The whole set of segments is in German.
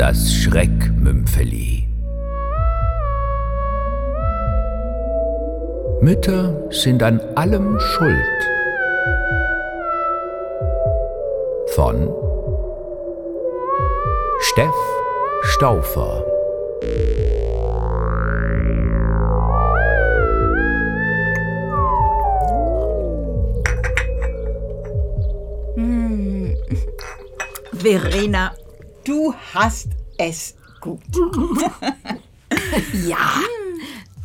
das Schreckmümpfeli. Mütter sind an allem schuld. Von Steff Staufer. Verena, du hast es gut. Ja,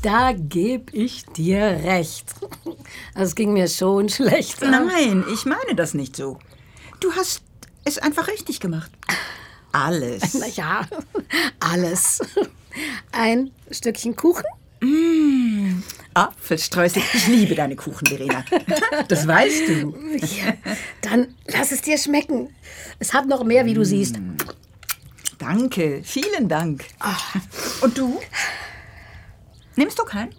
da geb ich dir recht. Es ging mir schon schlecht. Nein, ich meine das nicht so. Du hast es einfach richtig gemacht. Alles. Na ja, alles. Ein Stückchen Kuchen? Apfelstreusel. Ich liebe deine Kuchen, Verena. Das weißt du. Ja, dann lass es dir schmecken. Es hat noch mehr, wie du siehst. Danke, vielen Dank. Und du? Nimmst du keinen?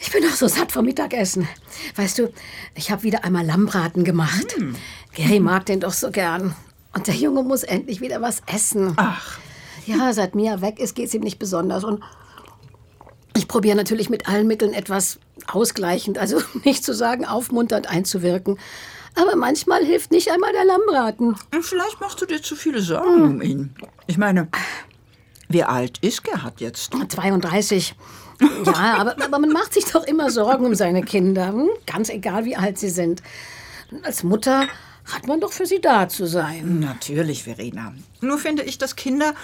Ich bin doch so satt vom Mittagessen. Weißt du, ich habe wieder einmal Lammbraten gemacht. Gary mag den doch so gern. Und der Junge muss endlich wieder was essen. Ach, Ja, seit Mia weg ist, geht's ihm nicht besonders. Und ich probiere natürlich mit allen Mitteln etwas ausgleichend, also nicht zu sagen aufmunternd einzuwirken. Aber manchmal hilft nicht einmal der Lammbraten. vielleicht machst du dir zu viele Sorgen um ihn. Ich meine, wie alt ist Gerhard jetzt? 32. Ja, aber, aber man macht sich doch immer Sorgen um seine Kinder. Hm? Ganz egal, wie alt sie sind. Als Mutter hat man doch für sie da zu sein. Natürlich, Verena. Nur finde ich, dass Kinder,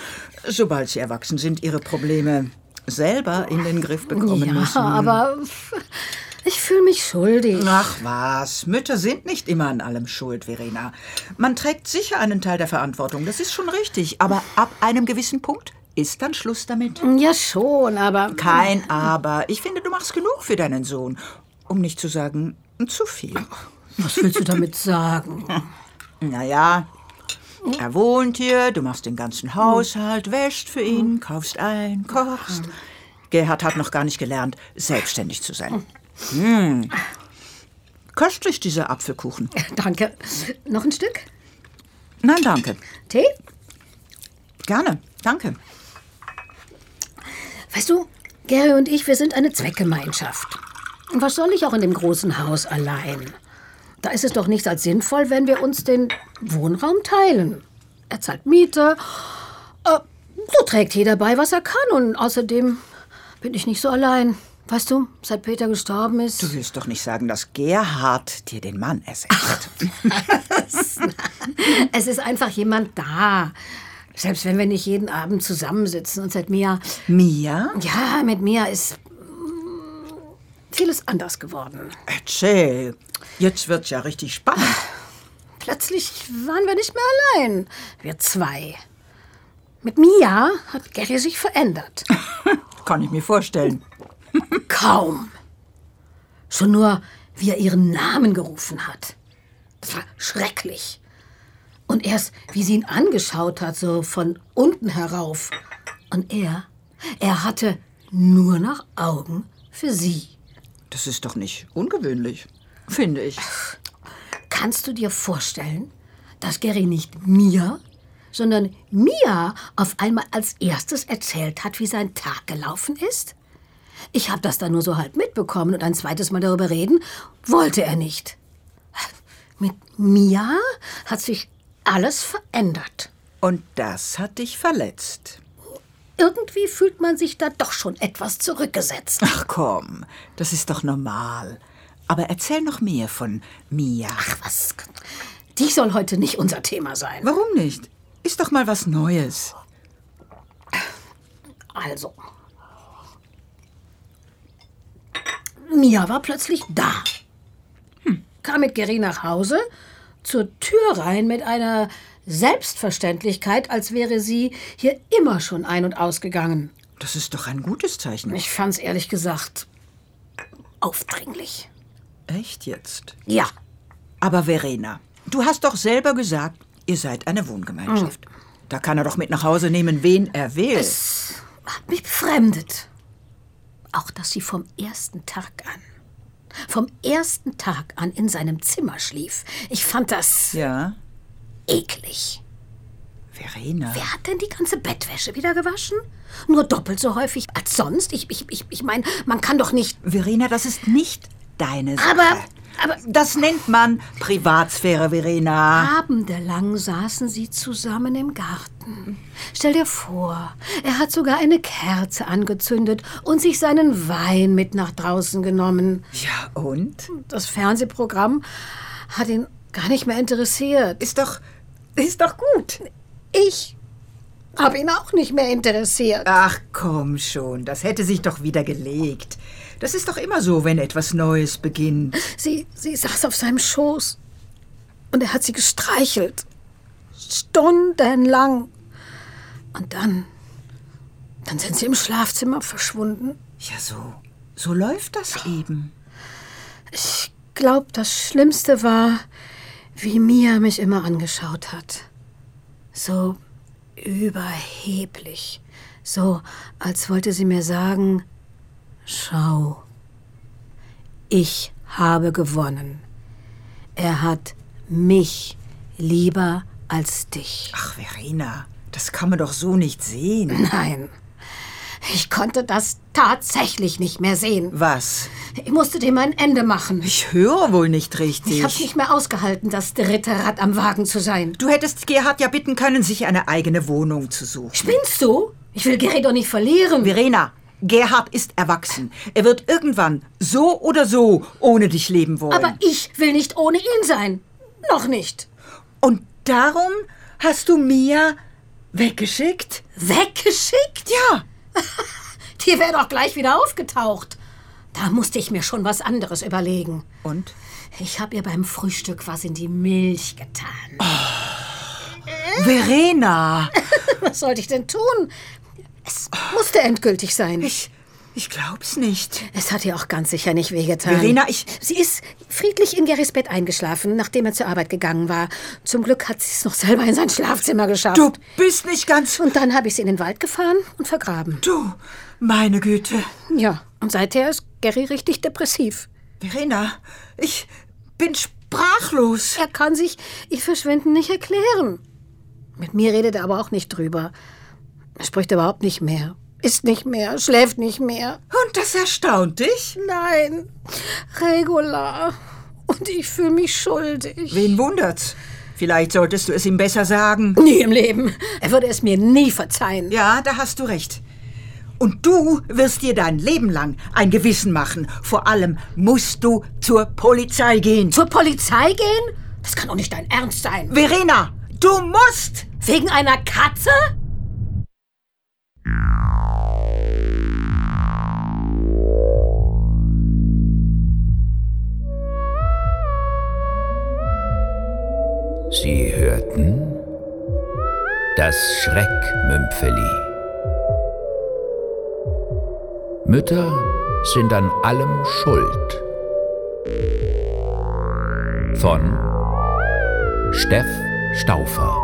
sobald sie erwachsen sind, ihre Probleme selber in den Griff bekommen Ja, müssen. aber ich fühle mich schuldig. Ach was, Mütter sind nicht immer an allem schuld, Verena. Man trägt sicher einen Teil der Verantwortung, das ist schon richtig. Aber ab einem gewissen Punkt ist dann Schluss damit. Ja, schon, aber. Kein Aber. Ich finde, du machst genug für deinen Sohn. Um nicht zu sagen, zu viel. Was willst du damit sagen? Naja, er wohnt hier, du machst den ganzen Haushalt, wäschst für ihn, kaufst ein, kochst. Gerhard hat noch gar nicht gelernt, selbstständig zu sein. Hm. Köstlich, dieser Apfelkuchen. Danke. Noch ein Stück? Nein, danke. Tee? Gerne, danke. Weißt du, Gary und ich, wir sind eine Zweckgemeinschaft. Und was soll ich auch in dem großen Haus allein? Da ist es doch nichts als sinnvoll, wenn wir uns den Wohnraum teilen. Er zahlt Miete. Äh, so trägt jeder bei, was er kann. Und außerdem bin ich nicht so allein. Weißt du, seit Peter gestorben ist. Du willst doch nicht sagen, dass Gerhard dir den Mann ersetzt. Es ist einfach jemand da. Selbst wenn wir nicht jeden Abend zusammensitzen. Und seit Mia. Mia? Ja, mit Mia ist mm, vieles anders geworden. Erzähl. Jetzt wird's ja richtig spannend. Plötzlich waren wir nicht mehr allein. Wir zwei. Mit Mia hat Gary sich verändert. Kann ich mir vorstellen. Kaum. Schon nur, wie er ihren Namen gerufen hat. Das war schrecklich. Und erst, wie sie ihn angeschaut hat, so von unten herauf. Und er, er hatte nur noch Augen für sie. Das ist doch nicht ungewöhnlich, finde ich. Kannst du dir vorstellen, dass Gary nicht mir, sondern Mia auf einmal als erstes erzählt hat, wie sein Tag gelaufen ist? Ich habe das dann nur so halb mitbekommen und ein zweites Mal darüber reden wollte er nicht. Mit Mia hat sich alles verändert. Und das hat dich verletzt. Irgendwie fühlt man sich da doch schon etwas zurückgesetzt. Ach komm, das ist doch normal. Aber erzähl noch mehr von Mia. Ach was, die soll heute nicht unser Thema sein. Warum nicht? Ist doch mal was Neues. Also. Mia war plötzlich da. Hm. Kam mit Geri nach Hause, zur Tür rein mit einer Selbstverständlichkeit, als wäre sie hier immer schon ein- und ausgegangen. Das ist doch ein gutes Zeichen. Ich fand's ehrlich gesagt aufdringlich. Echt jetzt? Ja, Aber Verena, du hast doch selber gesagt, ihr seid eine Wohngemeinschaft. Da kann er doch mit nach Hause nehmen, wen er will. hat mich befremdet. Auch, dass sie vom ersten Tag an, vom ersten Tag an in seinem Zimmer schlief. Ich fand das ja. eklig. Verena. Wer hat denn die ganze Bettwäsche wieder gewaschen? Nur doppelt so häufig als sonst? Ich, ich, ich, ich meine, man kann doch nicht. Verena, das ist nicht deine Sache. Aber, aber Das nennt man Privatsphäre, Verena. abendelang saßen sie zusammen im Garten. Stell dir vor, er hat sogar eine Kerze angezündet und sich seinen Wein mit nach draußen genommen. Ja, und? Das Fernsehprogramm hat ihn gar nicht mehr interessiert. Ist doch, ist doch gut. Ich habe ihn auch nicht mehr interessiert. Ach komm schon, das hätte sich doch wieder gelegt. Das ist doch immer so, wenn etwas Neues beginnt. Sie, sie saß auf seinem Schoß und er hat sie gestreichelt. Stundenlang. Und dann, dann sind sie im Schlafzimmer verschwunden. Ja, so, so läuft das eben. Ich glaube, das Schlimmste war, wie Mia mich immer angeschaut hat. So überheblich. So, als wollte sie mir sagen, schau, ich habe gewonnen. Er hat mich lieber als dich. Ach, Verena, das kann man doch so nicht sehen. Nein, ich konnte das tatsächlich nicht mehr sehen. Was? Ich musste dem ein Ende machen. Ich höre wohl nicht Ich richtig. hab's nicht mehr ausgehalten, das dritte Rad am Wagen zu sein. Du hättest Gerhard ja bitten können, sich eine eigene Wohnung zu suchen. Spinnst du? Ich will Gary doch nicht verlieren. Verena, Gerhard ist erwachsen. Er wird irgendwann so oder so ohne dich leben wollen. Aber ich will nicht ohne ihn sein. Noch nicht. Und darum hast du Mia weggeschickt? Weggeschickt? Ja. Die wäre doch gleich wieder aufgetaucht. Da musste ich mir schon was anderes überlegen. Und? Ich habe ihr beim Frühstück was in die Milch getan. Verena! Was sollte ich denn tun? Es musste endgültig sein. Ich, ich glaub's nicht. Es hat ihr auch ganz sicher nicht wehgetan. Verena, ich- Sie ist friedlich in Garys Bett eingeschlafen, nachdem er zur Arbeit gegangen war. Zum Glück hat sie es noch selber in sein Schlafzimmer geschafft. Du bist nicht ganz... Und dann habe ich sie in den Wald gefahren und vergraben. Du, meine Güte. Ja, und seither ist Gary richtig depressiv. Verena, ich bin sprachlos. Er kann sich ihr Verschwinden nicht erklären. Mit mir redet er aber auch nicht drüber. Er spricht überhaupt nicht mehr. Isst nicht mehr, schläft nicht mehr. Und das erstaunt dich? Nein, Regula. Und ich fühle mich schuldig. Wen wundert's? Vielleicht solltest du es ihm besser sagen. Nie im Leben. Er würde es mir nie verzeihen. Ja, da hast du recht. Und du wirst dir dein Leben lang ein Gewissen machen. Vor allem musst du zur Polizei gehen. Zur Polizei gehen? Das kann doch nicht dein Ernst sein. Verena, du musst! Wegen einer Katze? Das Schreckmümpfeli. Mütter sind an allem schuld. Von Steff Staufer.